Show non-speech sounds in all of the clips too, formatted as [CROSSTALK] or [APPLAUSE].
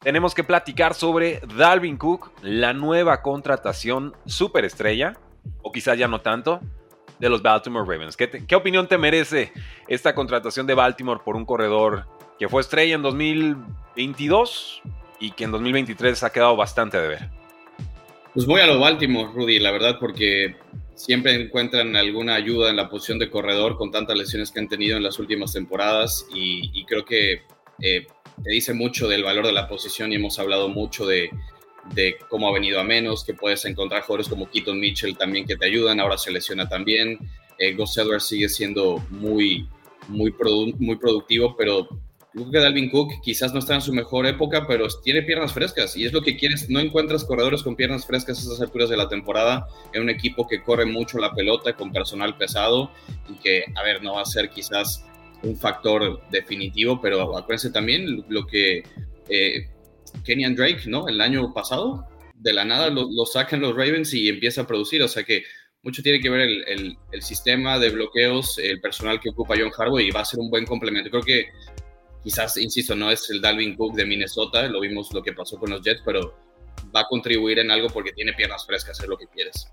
Tenemos que platicar sobre Dalvin Cook, la nueva contratación superestrella, o quizás ya no tanto, de los Baltimore Ravens. ¿Qué, opinión te merece esta contratación de Baltimore por un corredor que fue estrella en 2022 y que en 2023 ha quedado bastante de ver? Pues voy a lo Baltimore, Rudy, la verdad, porque siempre encuentran alguna ayuda en la posición de corredor con tantas lesiones que han tenido en las últimas temporadas y, creo que eh, te dice mucho del valor de la posición y hemos hablado mucho de, cómo ha venido a menos, que puedes encontrar jugadores como Keaton Mitchell también que te ayudan, ahora se lesiona también. Eh, Gus Edwards sigue siendo muy, muy, muy productivo, pero creo que Dalvin Cook quizás no está en su mejor época, pero tiene piernas frescas y es lo que quieres. No encuentras corredores con piernas frescas a esas alturas de la temporada en un equipo que corre mucho la pelota con personal pesado y que, a ver, no va a ser quizás un factor definitivo, pero acuérdense también lo que eh, Kenyan Drake, ¿no? El año pasado, de la nada lo, sacan los Ravens y empieza a producir, o sea que mucho tiene que ver el, sistema de bloqueos, el personal que ocupa John Harbaugh y va a ser un buen complemento. Creo que quizás, insisto, no es el Dalvin Cook de Minnesota, lo vimos lo que pasó con los Jets, pero va a contribuir en algo porque tiene piernas frescas, es lo que quieres.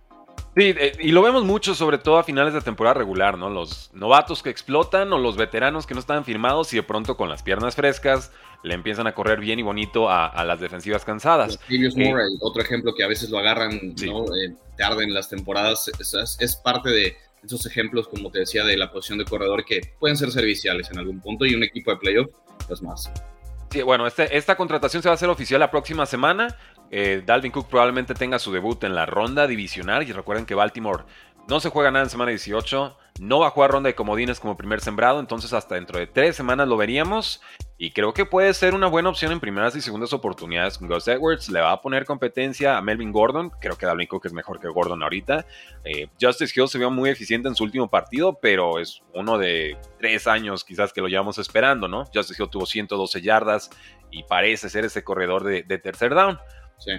Sí, eh, y lo vemos mucho, sobre todo a finales de temporada regular, ¿no? Los novatos que explotan o los veteranos que no están firmados y de pronto con las piernas frescas le empiezan a correr bien y bonito a, las defensivas cansadas. Eh, Murray, otro ejemplo que a veces lo agarran, ¿no? Eh, tarde en las temporadas, es, parte de esos ejemplos, como te decía, de la posición de corredor que pueden ser serviciales en algún punto y un equipo de playoff, pues más. Sí, bueno, este, esta contratación se va a hacer oficial la próxima semana. Eh, Dalvin Cook probablemente tenga su debut en la ronda divisional. Y recuerden que Baltimore no se juega nada en semana 18. No va a jugar ronda de comodines como primer sembrado. Entonces hasta dentro de tres semanas lo veríamos. Y creo que puede ser una buena opción en primeras y segundas oportunidades con Gus Edwards. Le va a poner competencia a Melvin Gordon. Creo que Dalvin Cook es mejor que Gordon ahorita. Eh, Justice Hill se vio muy eficiente en su último partido, pero es uno de tres años quizás que lo llevamos esperando, ¿no? Justice Hill tuvo 112 yardas y parece ser ese corredor de tercer down.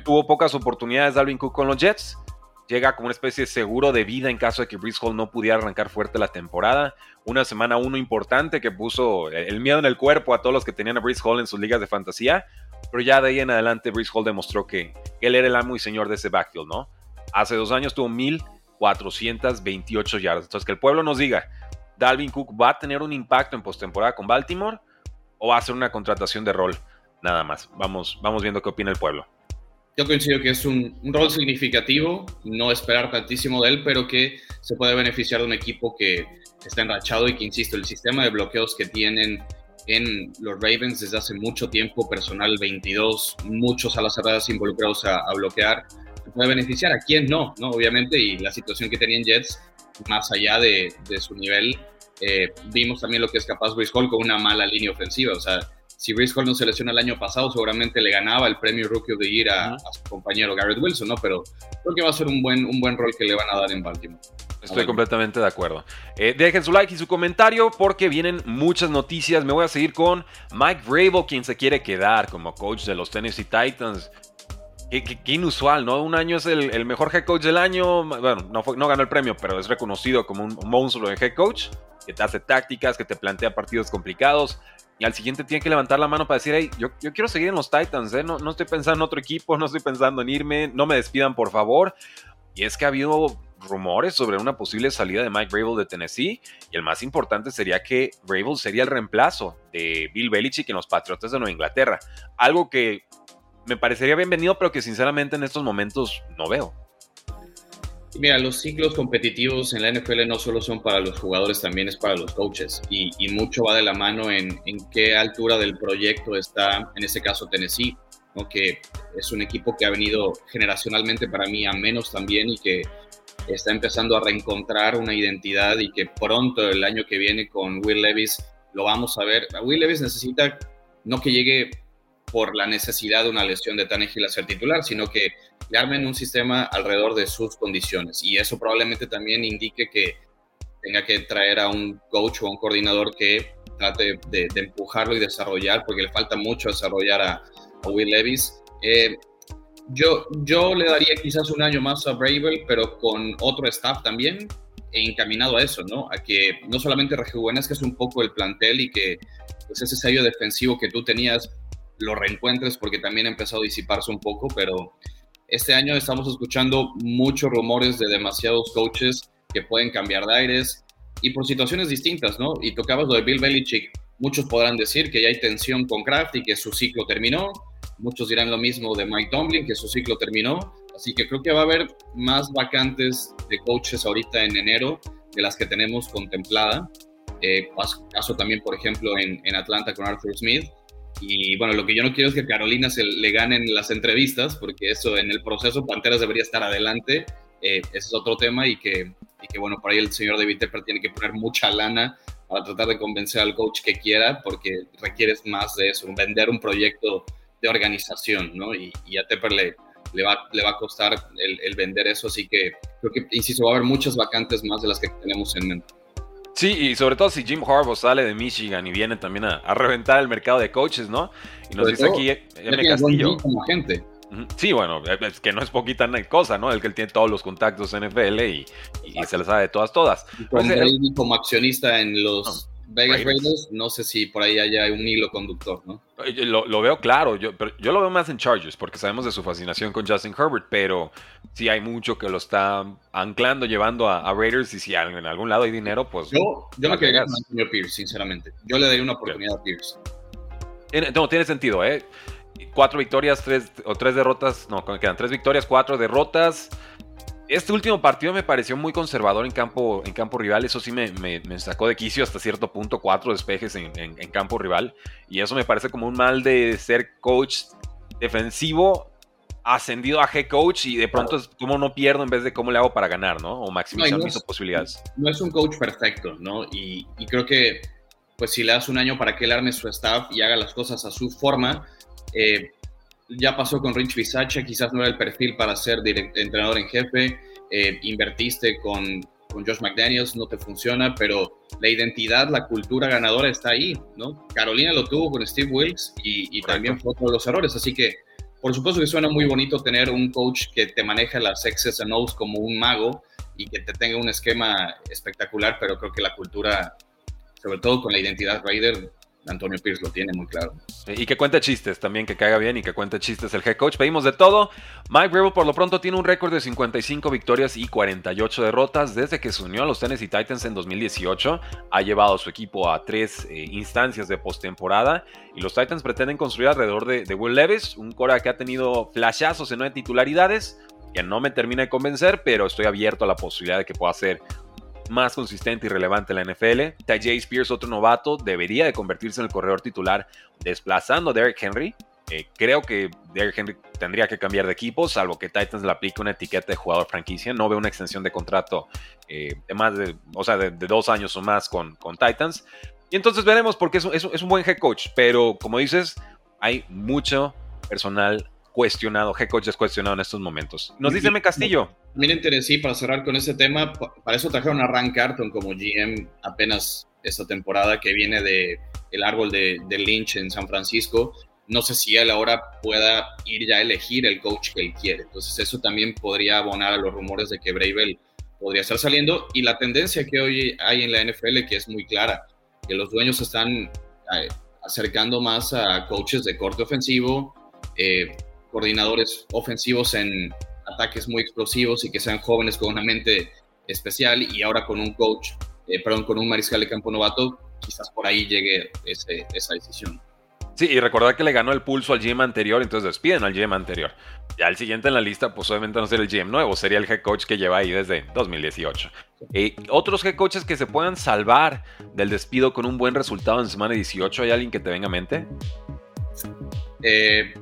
Tuvo pocas oportunidades Dalvin Cook con los Jets. Llega como una especie de seguro de vida en caso de que Brees Hall no pudiera arrancar fuerte la temporada. Una semana uno importante que puso el miedo en el cuerpo a todos los que tenían a Brees Hall en sus ligas de fantasía. Pero ya de ahí en adelante Brees Hall demostró que, él era el amo y señor de ese backfield, ¿no? Hace dos años tuvo 1428 yardas. Entonces que el pueblo nos diga, ¿Dalvin Cook va a tener un impacto en postemporada con Baltimore o va a ser una contratación de rol? Nada más. Vamos, vamos viendo qué opina el pueblo. Yo coincido que es un, rol significativo, no esperar tantísimo de él, pero que se puede beneficiar de un equipo que está enrachado y que, insisto, el sistema de bloqueos que tienen en los Ravens desde hace mucho tiempo, personal 22, muchos a las cerradas involucrados a, bloquear, se puede beneficiar. ¿A quién no? no? Obviamente, y la situación que tenían Jets, más allá de, su nivel, eh, vimos también lo que es capaz Brice Hall con una mala línea ofensiva. O sea, si Brice Hall no se lesionó el año pasado, seguramente le ganaba el premio Rookie of the Year a, su compañero Garrett Wilson, ¿no? Pero creo que va a ser un buen, un buen rol que le van a dar en Baltimore. Estoy completamente de acuerdo. Eh, dejen su like y su comentario porque vienen muchas noticias. Me voy a seguir con Mike Vrabel, quien se quiere quedar como coach de los Tennessee Titans. Qué, inusual, ¿no? Un año es el, mejor head coach del año. Bueno, no, no ganó el premio, pero es reconocido como un monstruo de head coach que te hace tácticas, que te plantea partidos complicados y al siguiente tiene que levantar la mano para decir, hey, yo, yo quiero seguir en los Titans, ¿eh? no, no estoy pensando en otro equipo, no estoy pensando en irme, no me despidan por favor. Y es que ha habido rumores sobre una posible salida de Mike Rabel de Tennessee y el más importante sería que Rabel sería el reemplazo de Bill Belichick en los Patriotas de Nueva Inglaterra. Algo que me parecería bienvenido, pero que sinceramente en estos momentos no veo. Mira, los ciclos competitivos en la NFL no solo son para los jugadores, también es para los coaches y, mucho va de la mano en, qué altura del proyecto está, en este caso, Tennessee, ¿no? que es un equipo que ha venido generacionalmente para mí a menos también y que está empezando a reencontrar una identidad y que pronto el año que viene con Will Levis lo vamos a ver. Will Levis necesita no que llegue por la necesidad de una lesión de Tannehill a ser titular, sino que le armen un sistema alrededor de sus condiciones. Y eso probablemente también indique que tenga que traer a un coach o a un coordinador que trate de, empujarlo y desarrollar, porque le falta mucho desarrollar a, Will Levis. Eh, yo, yo le daría quizás un año más a Bravel, pero con otro staff también, e encaminado a eso, ¿no? A que no solamente rejuvenezcas un poco el plantel y que pues, ese sello defensivo que tú tenías lo reencuentres porque también ha empezado a disiparse un poco, pero este año estamos escuchando muchos rumores de demasiados coaches que pueden cambiar de aires y por situaciones distintas, ¿no? Y tocabas lo de Bill Belichick. Muchos podrán decir que ya hay tensión con Kraft y que su ciclo terminó. Muchos dirán lo mismo de Mike Tomlin, que su ciclo terminó. Así que creo que va a haber más vacantes de coaches ahorita en enero de las que tenemos contemplada. Eh, también, por ejemplo, en, Atlanta con Arthur Smith. Y bueno, lo que yo no quiero es que Carolina se le ganen las entrevistas, porque eso en el proceso Panteras debería estar adelante. Eh, ese es otro tema y que, y que, bueno, por ahí el señor David Tepper tiene que poner mucha lana para tratar de convencer al coach que quiera, porque requieres más de eso, vender un proyecto de organización, ¿no? Y, a Tepper le, le, va, le va a costar el, el, vender eso, así que creo que, insisto, va a haber muchas vacantes más de las que tenemos en mente. Sí, y sobre todo si Jim Harbaugh sale de Michigan y viene también a, reventar el mercado de coaches, ¿no? Y nos dice aquí M. Castillo. Como gente. Sí, bueno, es que no es poquita cosa, ¿no? El que él tiene todos los contactos en NFL y, se le sabe de todas, todas. Y como accionista en los Vegas Raiders. no sé si por ahí haya un hilo conductor, ¿no? Lo, veo claro, yo, pero yo lo veo más en Chargers, porque sabemos de su fascinación con Justin Herbert, pero sí hay mucho que lo está anclando, llevando a, Raiders, y si en algún lado hay dinero, pues... Yo, yo me quedaría con Antonio Pierce, sinceramente. Yo le daría una oportunidad a Pierce. No, tiene sentido, ¿eh? Cuatro victorias, tres o tres derrotas, no, quedan tres victorias, cuatro derrotas. Este último partido me pareció muy conservador en campo, en campo rival. Eso sí me, sacó de quicio hasta cierto punto. Cuatro despejes en, campo rival. Y eso me parece como un mal de ser coach defensivo ascendido a head coach y de pronto es como no pierdo en vez de cómo le hago para ganar, ¿no? O maximizar mis posibilidades. No es un coach perfecto, ¿no? Y, creo que, pues si le das un año para que él arme su staff y haga las cosas a su forma, eh, ya pasó con Rich Bisaccia, quizás no era el perfil para ser entrenador en jefe, eh, invertiste con, con, Josh McDaniels, no te funciona, pero la identidad, la cultura ganadora está ahí, ¿no? Carolina lo tuvo con Steve Wilkes y, también fue otro de los errores, así que por supuesto que suena muy bonito tener un coach que te maneja las X's and O's como un mago y que te tenga un esquema espectacular, pero creo que la cultura, sobre todo con la identidad Raider, Antonio Pierce lo tiene muy claro. Y que cuente chistes también, que caiga bien y que cuente chistes el head coach. Pedimos de todo. Mike Vrabel por lo pronto tiene un récord de 55 victorias y 48 derrotas desde que se unió a los Tennessee Titans en 2018. Ha llevado a su equipo a tres eh, instancias de postemporada y los Titans pretenden construir alrededor de, Will Levis, un cora que ha tenido flashazos en nueve titularidades, que no me termina de convencer, pero estoy abierto a la posibilidad de que pueda ser más consistente y relevante en la NFL. Tajay Spears, otro novato, debería de convertirse en el corredor titular desplazando a Derrick Henry. Eh, creo que Derrick Henry tendría que cambiar de equipo, salvo que Titans le aplique una etiqueta de jugador franquicia. No veo una extensión de contrato eh, de más de, o sea, de, dos años o más con, con Titans. Y entonces veremos porque es, es un buen head coach, pero como dices, hay mucho personal cuestionado, head coach es cuestionado en estos momentos. Nos dice M. Castillo. Miren, Tennessee, para cerrar con ese tema, para eso trajeron a Rand Carton como GM apenas esta temporada que viene de el árbol de, Lynch en San Francisco. No sé si él ahora pueda ir ya a elegir el coach que él quiere. Entonces eso también podría abonar a los rumores de que Bravel podría estar saliendo. Y la tendencia que hoy hay en la NFL, que es muy clara, que los dueños están eh, acercando más a coaches de corte ofensivo, eh, coordinadores ofensivos en ataques muy explosivos y que sean jóvenes con una mente especial y ahora con un coach, eh, perdón, con un mariscal de campo novato, quizás por ahí llegue esa decisión. Sí, y recordar que le ganó el pulso al GM anterior, entonces despiden al GM anterior. Ya el siguiente en la lista, pues obviamente no sería el GM nuevo, sería el head coach que lleva ahí desde 2018. Y otros head coaches que se puedan salvar del despido con un buen resultado en semana 18, ¿hay alguien que te venga a mente? Eh,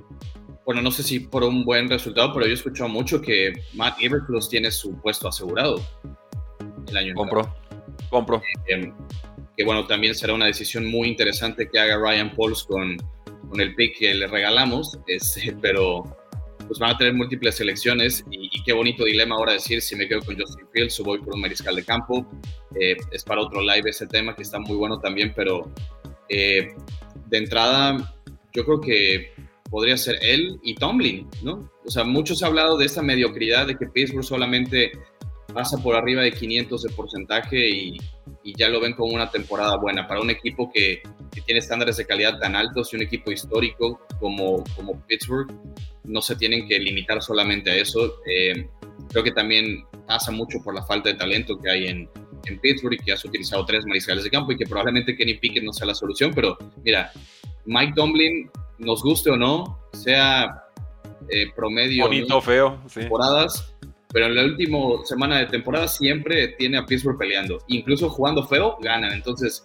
bueno, no sé si por un buen resultado, pero yo he escuchado mucho que Matt Everclus tiene su puesto asegurado el año Compro, compro. Eh, que bueno, también será una decisión muy interesante que haga Ryan Pauls con, con el pick que le regalamos, este, [LAUGHS] pero pues van a tener múltiples selecciones y, qué bonito dilema ahora decir si me quedo con Justin Fields o voy por un mariscal de campo. Eh, es para otro live ese tema que está muy bueno también, pero eh, de entrada yo creo que podría ser él y Tomlin, ¿no? O sea, muchos han hablado de esa mediocridad de que Pittsburgh solamente pasa por arriba de 500 de porcentaje y, ya lo ven como una temporada buena. Para un equipo que, tiene estándares de calidad tan altos y un equipo histórico como, como Pittsburgh, no se tienen que limitar solamente a eso. Eh, creo que también pasa mucho por la falta de talento que hay en, en Pittsburgh y que has utilizado tres mariscales de campo y que probablemente Kenny Pickett no sea la solución, pero mira, Mike Tomlin, nos guste o no, sea eh, promedio. Bonito, feo, temporadas, pero en la última semana de temporada siempre tiene a Pittsburgh peleando. Incluso jugando feo, ganan. Entonces,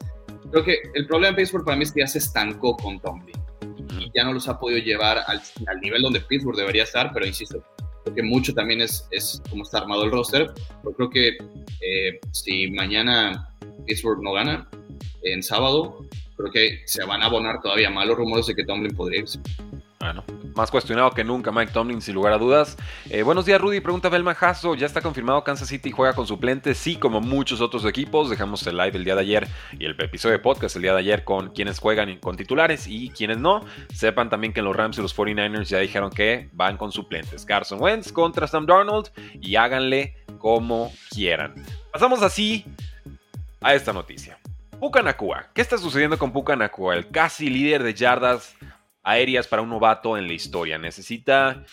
creo que el problema de Pittsburgh para mí es que ya se estancó con Tomlin y ya no los ha podido llevar al, nivel donde Pittsburgh debería estar, pero insisto, creo que mucho también es, es cómo está armado el roster. Pero creo que eh, si mañana Pittsburgh no gana, en sábado, creo que se van a abonar todavía más los rumores de que Tomlin podría irse. Bueno, más cuestionado que nunca Mike Tomlin, sin lugar a dudas. Eh, buenos días, Rudy. Pregunta Belma Jasso. ¿Ya está confirmado Kansas City juega con suplentes? Sí, como muchos otros equipos. Dejamos el live el día de ayer y el episodio de podcast el día de ayer con quienes juegan con titulares y quienes no. Sepan también que los Rams y los 49ers ya dijeron que van con suplentes. Carson Wentz contra Sam Darnold y háganle como quieran. Pasamos así a esta noticia. Puka Nakua. ¿Qué está sucediendo con Puka Nakua? El casi líder de yardas aéreas para un novato en la historia. Necesita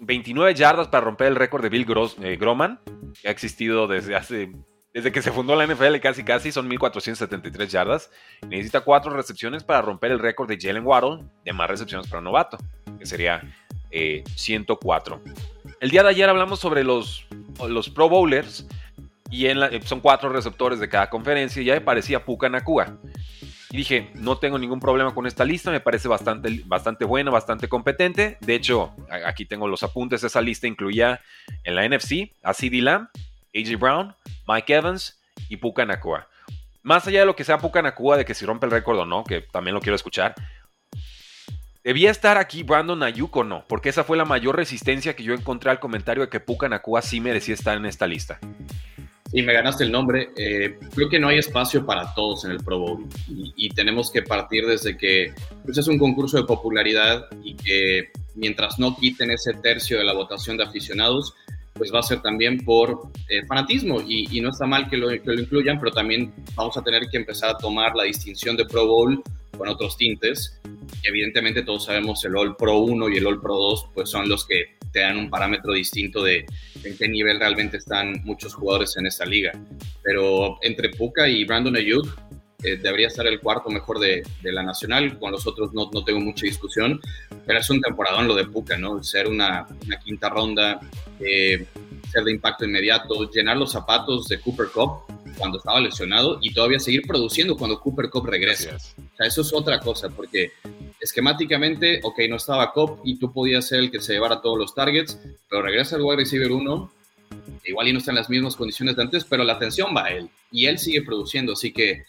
29 yardas para romper el récord de Bill eh, Groman, que ha existido desde hace desde que se fundó la NFL casi casi son 1473 yardas. Necesita 4 recepciones para romper el récord de Jalen Waddle de más recepciones para un novato, que sería 104. Eh, el día de ayer hablamos sobre los, los Pro Bowlers y en son cuatro receptores de cada conferencia y ya me parecía Puka Nakua. Y dije, no tengo ningún problema con esta lista, me parece bastante, bastante buena, bastante competente. De hecho, aquí tengo los apuntes, esa lista incluía en la NFC a CD Lamb, AJ Brown, Mike Evans y Puka Nakua. Más allá de lo que sea Puka Nakua, de que si rompe el récord o no, que también lo quiero escuchar, ¿Debía estar aquí Brandon Ayuk o no? Porque esa fue la mayor resistencia que yo encontré al comentario de que Puka Nakua sí merecía estar en esta lista y me ganaste el nombre. Eh, creo que no hay espacio para todos en el Pro Bowl y, tenemos que partir desde que pues es un concurso de popularidad y que mientras no quiten ese tercio de la votación de aficionados, pues va a ser también por eh, fanatismo y, no está mal que lo, lo incluyan, pero también vamos a tener que empezar a tomar la distinción de Pro Bowl con otros tintes. evidentemente todos sabemos el All Pro 1 y el All Pro 2 pues son los que te dan un parámetro distinto de en qué nivel realmente están muchos jugadores en esta liga. Pero entre Puka y Brandon Ayuk, eh, debería estar el cuarto mejor de, de, la nacional. Con los otros no, no, tengo mucha discusión, pero es un temporadón lo de Puka, ¿no? Ser una, una quinta ronda, eh, ser de impacto inmediato, llenar los zapatos de Cooper Cup cuando estaba lesionado y todavía seguir produciendo cuando Cooper Cup regrese. O sea, eso es otra cosa, porque esquemáticamente, ok, no estaba Cop y tú podías ser el que se llevara todos los targets, pero regresa el wide receiver 1, igual y no está en las mismas condiciones de antes, pero la atención va a él y él sigue produciendo, así que eh,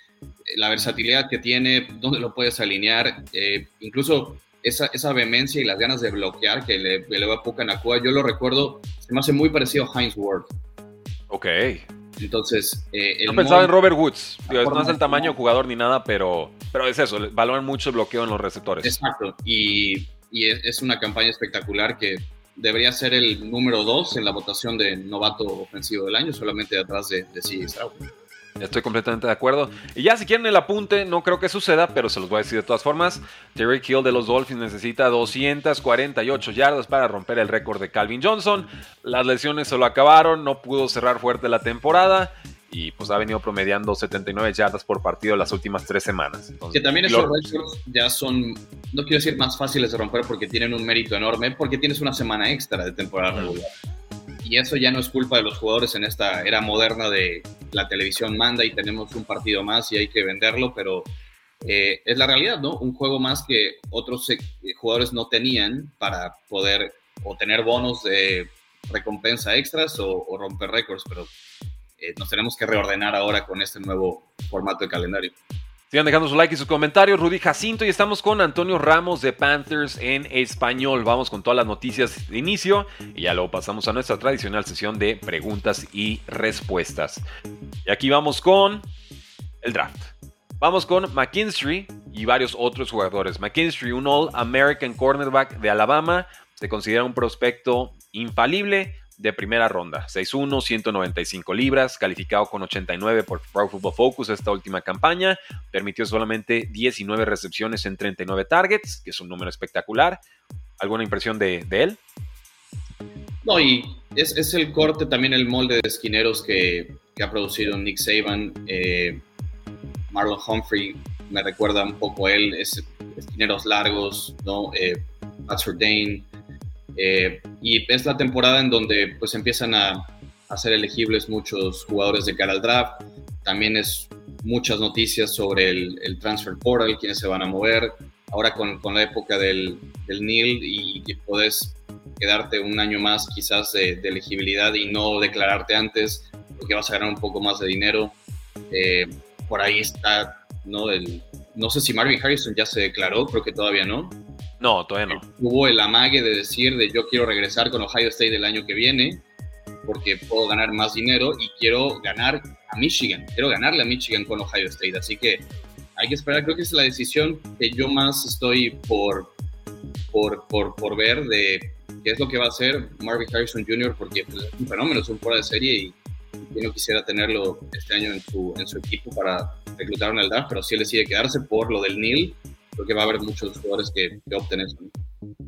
la versatilidad que tiene, dónde lo puedes alinear, eh, incluso esa, esa, vehemencia y las ganas de bloquear que le, le va a Puka Nakua, yo lo recuerdo, se me hace muy parecido a Heinz Ward. Ok. Entonces, eh, no pensaba en Robert Woods. no es el tamaño jugador ni nada, pero, pero es eso, valoran mucho el bloqueo en los receptores. Exacto. Y, y es, una campaña espectacular que debería ser el número dos en la votación de novato ofensivo del año, solamente detrás de, de C. Estoy completamente de acuerdo. Y ya si quieren el apunte, no creo que suceda, pero se los voy a decir de todas formas. Terry Hill de los Dolphins necesita 248 yardas para romper el récord de Calvin Johnson. Las lesiones se lo acabaron, no pudo cerrar fuerte la temporada y pues ha venido promediando 79 yardas por partido las últimas tres semanas. que también esos récords ya son, no quiero decir más fáciles de romper porque tienen un mérito enorme, porque tienes una semana extra de temporada regular y eso ya no es culpa de los jugadores en esta era moderna de la televisión manda y tenemos un partido más y hay que venderlo, pero eh, es la realidad, ¿no? Un juego más que otros eh, jugadores no tenían para poder o tener bonos de recompensa extras o, romper récords, pero eh, nos tenemos que reordenar ahora con este nuevo formato de calendario. Sigan dejando su like y sus comentarios. Rudy Jacinto y estamos con Antonio Ramos de Panthers en español. Vamos con todas las noticias de inicio y ya luego pasamos a nuestra tradicional sesión de preguntas y respuestas. Y aquí vamos con el draft. Vamos con McKinstry y varios otros jugadores. McKinstry, un All American cornerback de Alabama, se considera un prospecto infalible de primera ronda. 6'1, 195 libras, calificado con 89 por Pro Football Focus esta última campaña. Permitió solamente 19 recepciones en 39 targets, que es un número espectacular. ¿Alguna impresión de, él? No, y es, el corte, también el molde de esquineros que, ha producido Nick Saban. Eh, Marlon Humphrey me recuerda un poco a él, es esquineros largos, ¿no? Eh, eh, y es la temporada en donde pues empiezan a, a, ser elegibles muchos jugadores de cara al draft. También es muchas noticias sobre el, transfer portal, quiénes se van a mover. Ahora con, la época del, del NIL y que puedes quedarte un año más quizás de, elegibilidad y no declararte antes porque vas a ganar un poco más de dinero. Eh, por ahí está, ¿no? El, no sé si Marvin Harrison ya se declaró, creo que todavía no. No, todavía no. Hubo el amague de decir de yo quiero regresar con Ohio State el año que viene porque puedo ganar más dinero y quiero ganar a Michigan. Quiero ganarle a Michigan con Ohio State. Así que hay que esperar. Creo que es la decisión que yo más estoy por, por, por, por ver de qué es lo que va a hacer Marvin Harrison Jr. porque pues, es un fenómeno, es un fuera de serie y yo no quisiera tenerlo este año en su, equipo para reclutar en el draft, pero si él decide quedarse por lo del NIL, creo que va a haber muchos jugadores que, que eso.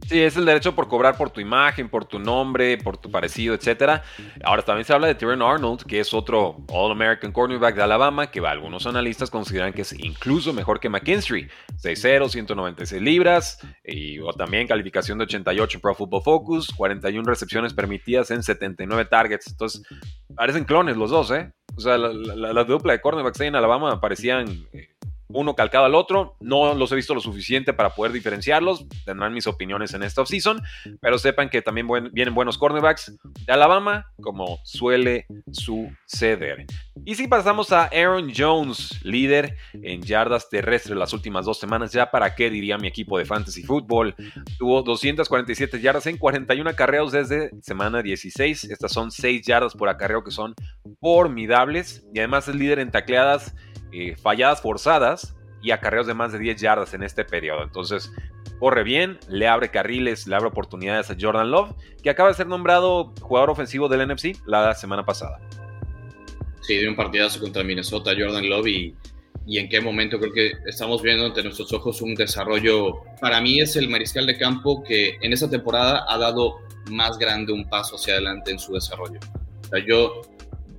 Sí, es el derecho por cobrar por tu imagen, por tu nombre, por tu parecido, etc. Ahora también se habla de Tyron Arnold, que es otro All-American cornerback de Alabama, que algunos analistas consideran que es incluso mejor que McKinstry. 6'0, 196 libras, y o también calificación de 88 Pro Football Focus, 41 recepciones permitidas en 79 targets. Entonces, parecen clones los dos, ¿eh? O sea, la, dupla de cornerbacks ahí en Alabama parecían eh, uno calcado al otro. No los he visto lo suficiente para poder diferenciarlos. Tendrán mis opiniones en esta offseason. Pero sepan que también vienen buenos cornerbacks de Alabama, como suele suceder. Y si pasamos a Aaron Jones, líder en yardas terrestres las últimas dos semanas, ya para qué diría mi equipo de fantasy football. Tuvo 247 yardas en 41 acarreos desde semana 16. Estas son 6 yardas por acarreo que son formidables. Y además es líder en tacleadas eh, falladas forzadas y acarreos de más de 10 yardas en este periodo. Entonces, corre bien, le abre carriles, le abre oportunidades a Jordan Love, que acaba de ser nombrado jugador ofensivo del NFC la semana pasada. Sí, dio un partidazo contra Minnesota, Jordan Love, y, y en qué momento creo que estamos viendo ante nuestros ojos un desarrollo. Para mí es el mariscal de campo que en esa temporada ha dado más grande un paso hacia adelante en su desarrollo. yo,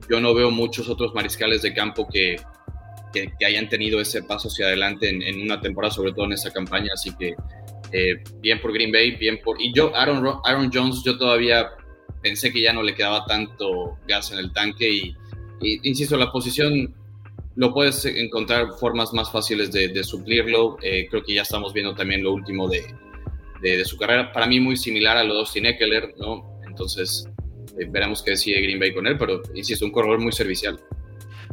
yo no veo muchos otros mariscales de campo que, que, hayan tenido ese paso hacia adelante en, una temporada, sobre todo en esa campaña. Así que eh, bien por Green Bay, bien por... Y yo, Aaron, Aaron Jones, yo todavía pensé que ya no le quedaba tanto gas en el tanque y, insisto, la posición lo puedes encontrar formas más fáciles de, suplirlo. Eh, creo que ya estamos viendo también lo último de, de, su carrera. Para mí muy similar a lo de Austin Eckler, ¿no? Entonces, eh, veremos qué decide Green Bay con él, pero insisto, un corredor muy servicial.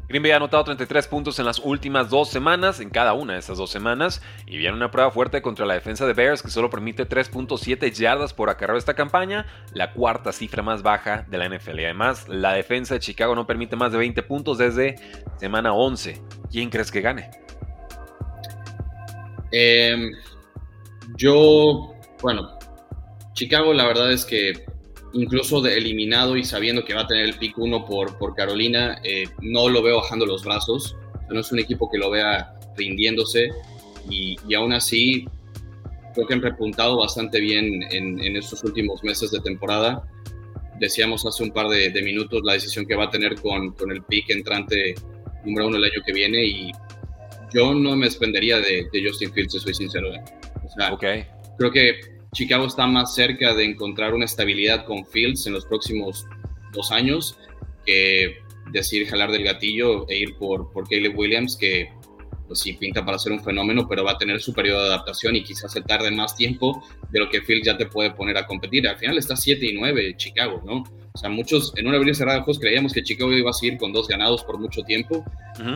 Green Bay ha anotado 33 puntos en las últimas dos semanas, en cada una de esas dos semanas, y viene una prueba fuerte contra la defensa de Bears que solo permite 3.7 yardas por acarreo esta campaña, la cuarta cifra más baja de la NFL. Y además, la defensa de Chicago no permite más de 20 puntos desde semana 11. ¿Quién crees que gane? Em, yo, bueno, Chicago la verdad es que incluso de eliminado y sabiendo que va a tener el pick 1 por, por Carolina, eh, no lo veo bajando los brazos. no es un equipo que lo vea rindiéndose y, y aún así creo que han repuntado bastante bien en, en, estos últimos meses de temporada. Decíamos hace un par de, minutos la decisión que va a tener con, con, el pick entrante número uno el año que viene y yo no me desprendería de, de Justin Fields, si soy sincero. ¿eh? O sea, okay. creo que Chicago está más cerca de encontrar una estabilidad con Fields en los próximos dos años que decir jalar del gatillo e ir por, por Caleb Williams, que pues sí pinta para ser un fenómeno, pero va a tener su periodo de adaptación y quizás se tarde más tiempo de lo que Fields ya te puede poner a competir. Al final está 7 y 9 Chicago, ¿no? O sea, muchos en una abril cerrada de juegos creíamos que Chicago iba a seguir con dos ganados por mucho tiempo,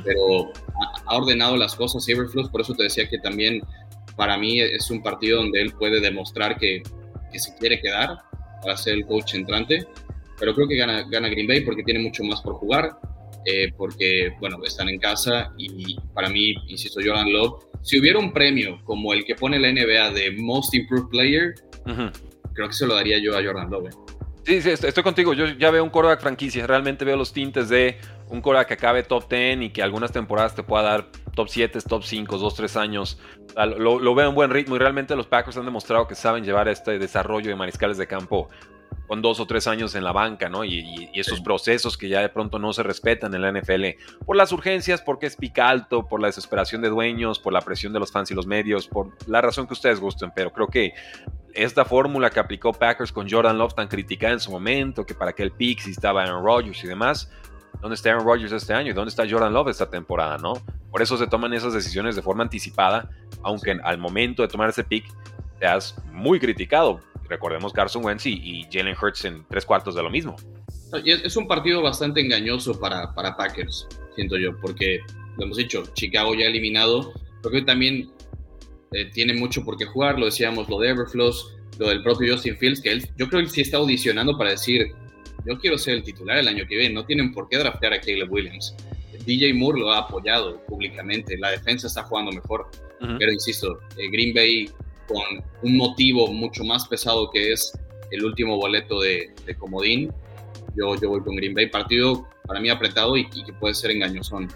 pero ha, ordenado las cosas Saberflux, por eso te decía que también para mí es un partido donde él puede demostrar que, que se quiere quedar para ser el coach entrante, pero creo que gana, gana Green Bay porque tiene mucho más por jugar, eh, porque, bueno, están en casa y para mí, insisto, Jordan Love, si hubiera un premio como el que pone la NBA de Most Improved Player, creo que se lo daría yo a Jordan Love. Sí, sí, estoy contigo. Yo ya veo un quarterback franquicia. Realmente veo los tintes de un quarterback que acabe top 10 y que algunas temporadas te pueda dar top 7, top 5, 2, 3 años. Lo, lo, veo en buen ritmo y realmente los Packers han demostrado que saben llevar este desarrollo de mariscales de campo con dos o tres años en la banca, ¿no? Y, esos procesos que ya de pronto no se respetan en la NFL por las urgencias, porque es pica alto, por la desesperación de dueños, por la presión de los fans y los medios, por la razón que ustedes gusten, pero creo que esta fórmula que aplicó Packers con Jordan Love tan criticada en su momento, que para que el pick si estaba Aaron Rodgers y demás, ¿dónde está Aaron Rodgers este año y dónde está Jordan Love esta temporada, no? Por eso se toman esas decisiones de forma anticipada, aunque al momento de tomar ese pick seas muy criticado recordemos Carson Wentz y, Jalen Hurts en tres cuartos de lo mismo. Es un partido bastante engañoso para, para Packers, siento yo, porque lo hemos dicho, Chicago ya eliminado, creo que también eh, tiene mucho por qué jugar, lo decíamos, lo de Everflows, lo del propio Justin Fields, que él, yo creo que sí está audicionando para decir, yo quiero ser el titular el año que viene, no tienen por qué draftear a Caleb Williams. DJ Moore lo ha apoyado públicamente, la defensa está jugando mejor, pero insisto, eh, Green Bay con un motivo mucho más pesado que es el último boleto de, comodín. Yo, yo voy con Green Bay, partido para mí apretado y, que puede ser engañosón.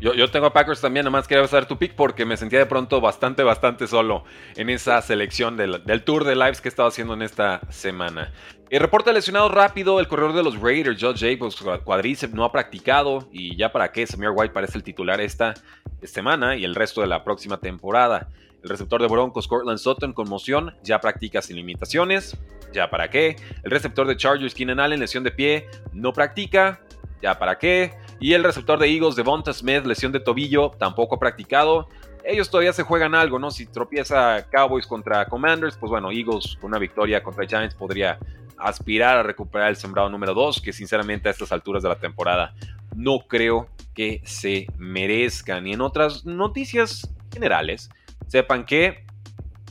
Yo, yo, tengo a Packers también, nomás quería saber tu pick porque me sentía de pronto bastante, bastante solo en esa selección del, del tour de lives que he estado haciendo en esta semana. El reporte lesionado rápido, el corredor de los Raiders, Josh Jacobs, cuadríceps, no ha practicado y ya para qué, Samir White parece el titular esta semana y el resto de la próxima temporada. El receptor de Broncos, Cortland Sutton, conmoción, ya practica sin limitaciones. ¿Ya para qué? El receptor de Chargers, Keenan Allen, lesión de pie, no practica. ¿Ya para qué? Y el receptor de Eagles, Devonta Smith, lesión de tobillo, tampoco ha practicado. Ellos todavía se juegan algo, ¿no? Si tropieza Cowboys contra Commanders, pues bueno, Eagles con una victoria contra Giants podría aspirar a recuperar el sembrado número 2, que sinceramente a estas alturas de la temporada no creo que se merezcan. Y en otras noticias generales, sepan que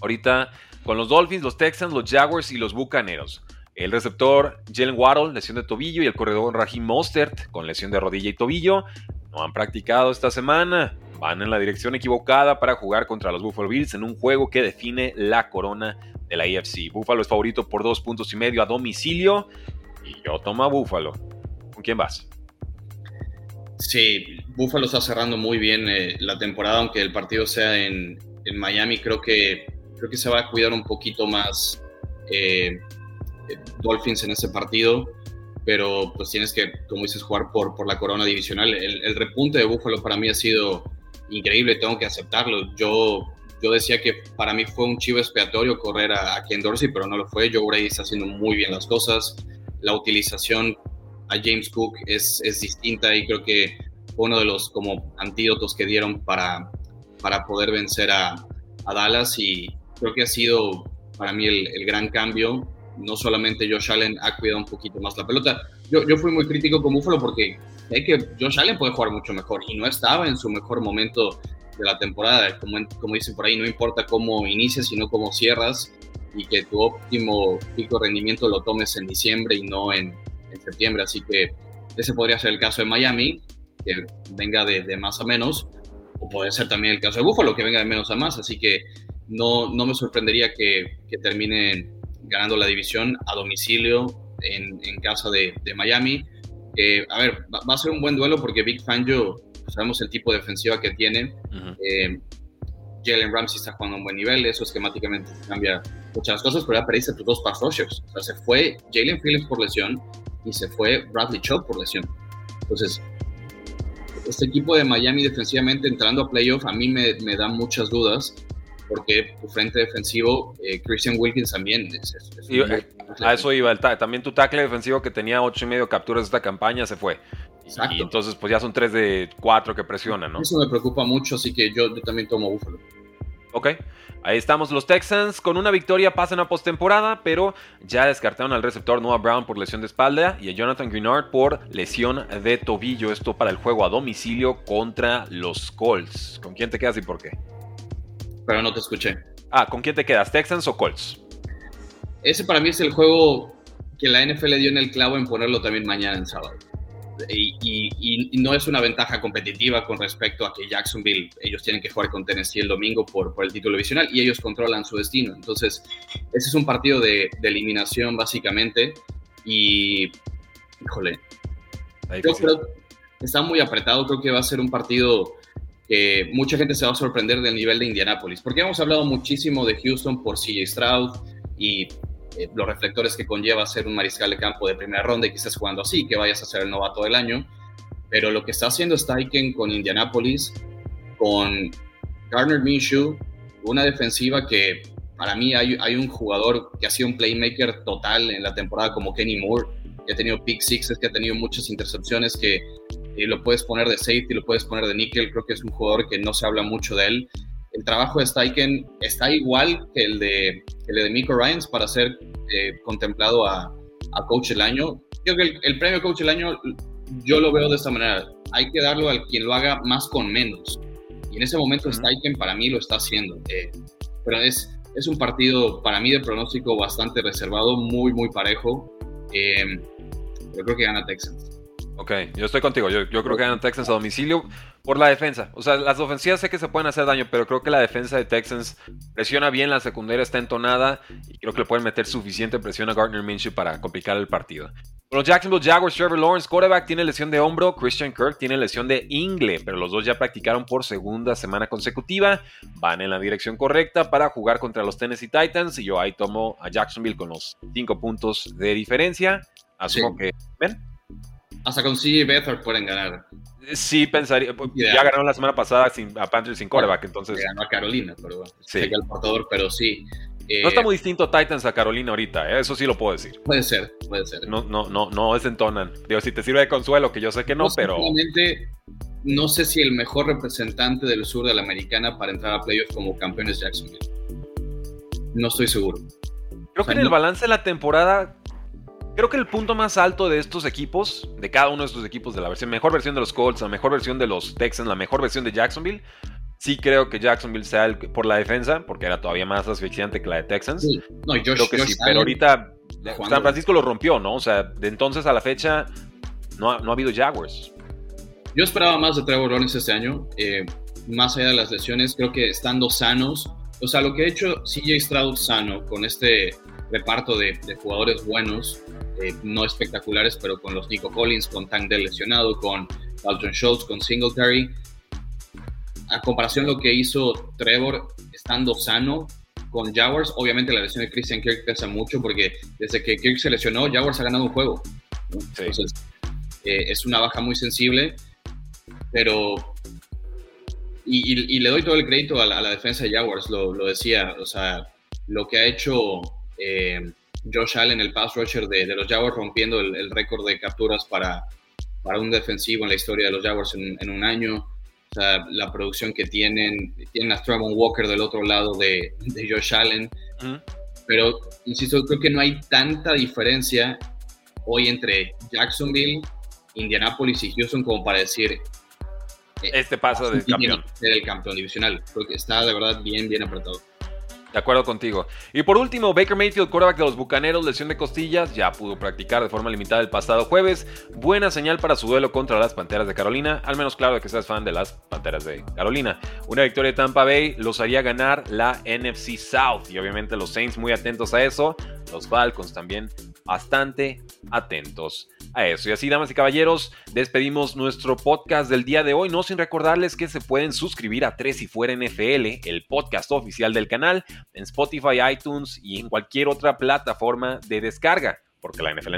ahorita con los Dolphins, los Texans, los Jaguars y los Bucaneros. El receptor Jalen Waddle, lesión de tobillo, y el corredor Raheem Mostert, con lesión de rodilla y tobillo, no han practicado esta semana. Van en la dirección equivocada para jugar contra los Buffalo Bills en un juego que define la corona de la AFC. Buffalo es favorito por dos puntos y medio a domicilio. Y yo tomo a Buffalo. ¿Con quién vas? Sí, Buffalo está cerrando muy bien eh, la temporada, aunque el partido sea en, en Miami creo que, creo que se va a cuidar un poquito más eh, Dolphins en ese partido, pero pues tienes que, como dices, jugar por, por la corona divisional. El, repunte de Buffalo para mí ha sido increíble, tengo que aceptarlo. Yo, yo decía que para mí fue un chivo expiatorio correr a, Ken Dorsey, pero no lo fue. Joe Brady está haciendo muy bien las cosas. La utilización a James Cook es, es distinta y creo que fue uno de los como antídotos que dieron para, para poder vencer a, Dallas y creo que ha sido para mí el, gran cambio. No solamente Josh Allen ha cuidado un poquito más la pelota. Yo, yo fui muy crítico con Buffalo porque sé que Josh Allen puede jugar mucho mejor y no estaba en su mejor momento de la temporada. Como, como dicen por ahí, no importa cómo inicias, sino cómo cierras y que tu óptimo pico de rendimiento lo tomes en diciembre y no en, en septiembre. Así que ese podría ser el caso de Miami, que venga de, de más a menos o puede ser también el caso de Buffalo, que venga de menos a más, así que no, no me sorprendería que, que terminen ganando la división a domicilio en, en casa de, de Miami. a ver, va, a ser un buen duelo porque Big Fangio, pues, sabemos el tipo de defensiva que tiene. Eh, Jalen Ramsey está jugando a un buen nivel, eso esquemáticamente cambia muchas cosas, pero ya perdiste tus dos pass rushers. O sea, se fue Jalen Phillips por lesión y se fue Bradley Chubb por lesión. Entonces, este equipo de Miami defensivamente entrando a playoff a mí me, me da muchas dudas porque tu frente defensivo, eh, Christian Wilkins también. Eh, a eso iba, el también tu tackle defensivo que tenía ocho y medio capturas esta campaña se fue. Exacto. Y entonces pues ya son tres de cuatro que presionan, ¿no? Eso me preocupa mucho, así que yo, yo también tomo Búfalo. Ok, ahí estamos los Texans. Con una victoria pasan a postemporada, pero ya descartaron al receptor Noah Brown por lesión de espalda y a Jonathan Greenard por lesión de tobillo. Esto para el juego a domicilio contra los Colts. ¿Con quién te quedas y por qué? Pero no te escuché. Ah, ¿con quién te quedas? ¿Texans o Colts? Ese para mí es el juego que la NFL dio en el clavo en ponerlo también mañana en sábado. Y, no es una ventaja competitiva con respecto a que Jacksonville, ellos tienen que jugar con Tennessee el domingo por, por el título divisional y ellos controlan su destino. Entonces, ese es un partido de, eliminación básicamente y, híjole, yo creo que está muy apretado, creo que va a ser un partido que mucha gente se va a sorprender del nivel de Indianapolis, porque hemos hablado muchísimo de Houston por CJ Stroud y eh, los reflectores que conlleva ser un mariscal de campo de primera ronda y que jugando así, que vayas a ser el novato del año. Pero lo que está haciendo Steichen con Indianapolis, con Garner Minshew, una defensiva que para mí hay, hay, un jugador que ha sido un playmaker total en la temporada como Kenny Moore, que ha tenido pick sixes, que ha tenido muchas intercepciones, que lo puedes poner de safety, lo puedes poner de nickel, creo que es un jugador que no se habla mucho de él el trabajo de Steichen está igual que el de, el de Miko Ryans para ser eh, contemplado a, Coach del Año. Creo que el, premio Coach del Año yo lo veo de esta manera. Hay que darlo al quien lo haga más con menos. Y en ese momento Steichen para mí lo está haciendo. Eh, pero es, es un partido para mí de pronóstico bastante reservado, muy, muy parejo. Eh, yo creo que gana Texans. Ok, yo estoy contigo. Yo, yo creo que ganan Texans a domicilio por la defensa. O sea, las ofensivas sé que se pueden hacer daño, pero creo que la defensa de Texans presiona bien, la secundaria está entonada y creo que le pueden meter suficiente presión a Gardner Minshew para complicar el partido. Con los Jacksonville Jaguars, Trevor Lawrence, quarterback, tiene lesión de hombro, Christian Kirk tiene lesión de ingle, pero los dos ya practicaron por segunda semana consecutiva, van en la dirección correcta para jugar contra los Tennessee Titans y yo ahí tomo a Jacksonville con los 5 puntos de diferencia. Asumo que... ¿Ven? Hasta con CJ Beathard pueden ganar. Sí, pensaría. Pues, ya ganaron la semana pasada sin, a Panthers sin coreback, entonces. Ganó a Carolina, pero bueno. Sí. el portador, pero sí. no está eh, muy distinto Titans a Carolina ahorita, ¿eh? eso sí lo puedo decir. Puede ser, puede ser. No, no, no, no desentonan. Digo, si te sirve de consuelo, que yo sé que no, pero. No sé si el mejor representante del sur de la americana para entrar a playoffs como campeones Jacksonville. No estoy seguro. Creo que en el balance de la temporada Creo que el punto más alto de estos equipos, de cada uno de estos equipos, de la versión, mejor versión de los Colts, la mejor versión de los Texans, la mejor versión de Jacksonville, sí creo que Jacksonville sea el, por la defensa, porque era todavía más asfixiante que la de Texans. Sí. No, creo que sí, pero ahorita San Francisco lo rompió, ¿no? O sea, de entonces a la fecha no ha, no ha habido Jaguars. Yo esperaba más de Trevor Lawrence este año, eh, más allá de las lesiones, creo que estando sanos, o sea, lo que ha hecho CJ Stroud sano con este reparto de, de jugadores buenos, eh, no espectaculares, pero con los Nico Collins, con Tank Dell lesionado, con Dalton Schultz, con Singletary. A comparación lo que hizo Trevor estando sano con Jaguars, obviamente la lesión de Christian Kirk pesa mucho porque desde que Kirk se lesionó, Jaguars ha ganado un juego. Entonces, eh, es una baja muy sensible, pero... Y, le doy todo el crédito a la, defensa de Jaguars, lo, lo, decía, o sea, lo que ha hecho eh, Josh Allen, el pass rusher de, los Jaguars, rompiendo el, récord de capturas para, para un defensivo en la historia de los Jaguars en, un año. O sea, la producción que tienen, tienen a Travon Walker del otro lado de, Josh Allen. Pero, insisto, creo que no hay tanta diferencia hoy entre Jacksonville, Indianapolis y Houston como para decir... Eh, este paso del campeón. Del campeón divisional. Creo que está de verdad bien, bien apretado. De acuerdo contigo. Y por último, Baker Mayfield, quarterback de los Bucaneros, lesión de costillas, ya pudo practicar de forma limitada el pasado jueves. Buena señal para su duelo contra las Panteras de Carolina, al menos claro de que seas fan de las Panteras de Carolina. Una victoria de Tampa Bay los haría ganar la NFC South y obviamente los Saints muy atentos a eso, los Falcons también bastante atentos a eso. Y así, damas y caballeros, despedimos nuestro podcast del día de hoy, no sin recordarles que se pueden suscribir a Tres y Fuera NFL, el podcast oficial del canal, en Spotify, iTunes y en cualquier otra plataforma de descarga, porque la NFL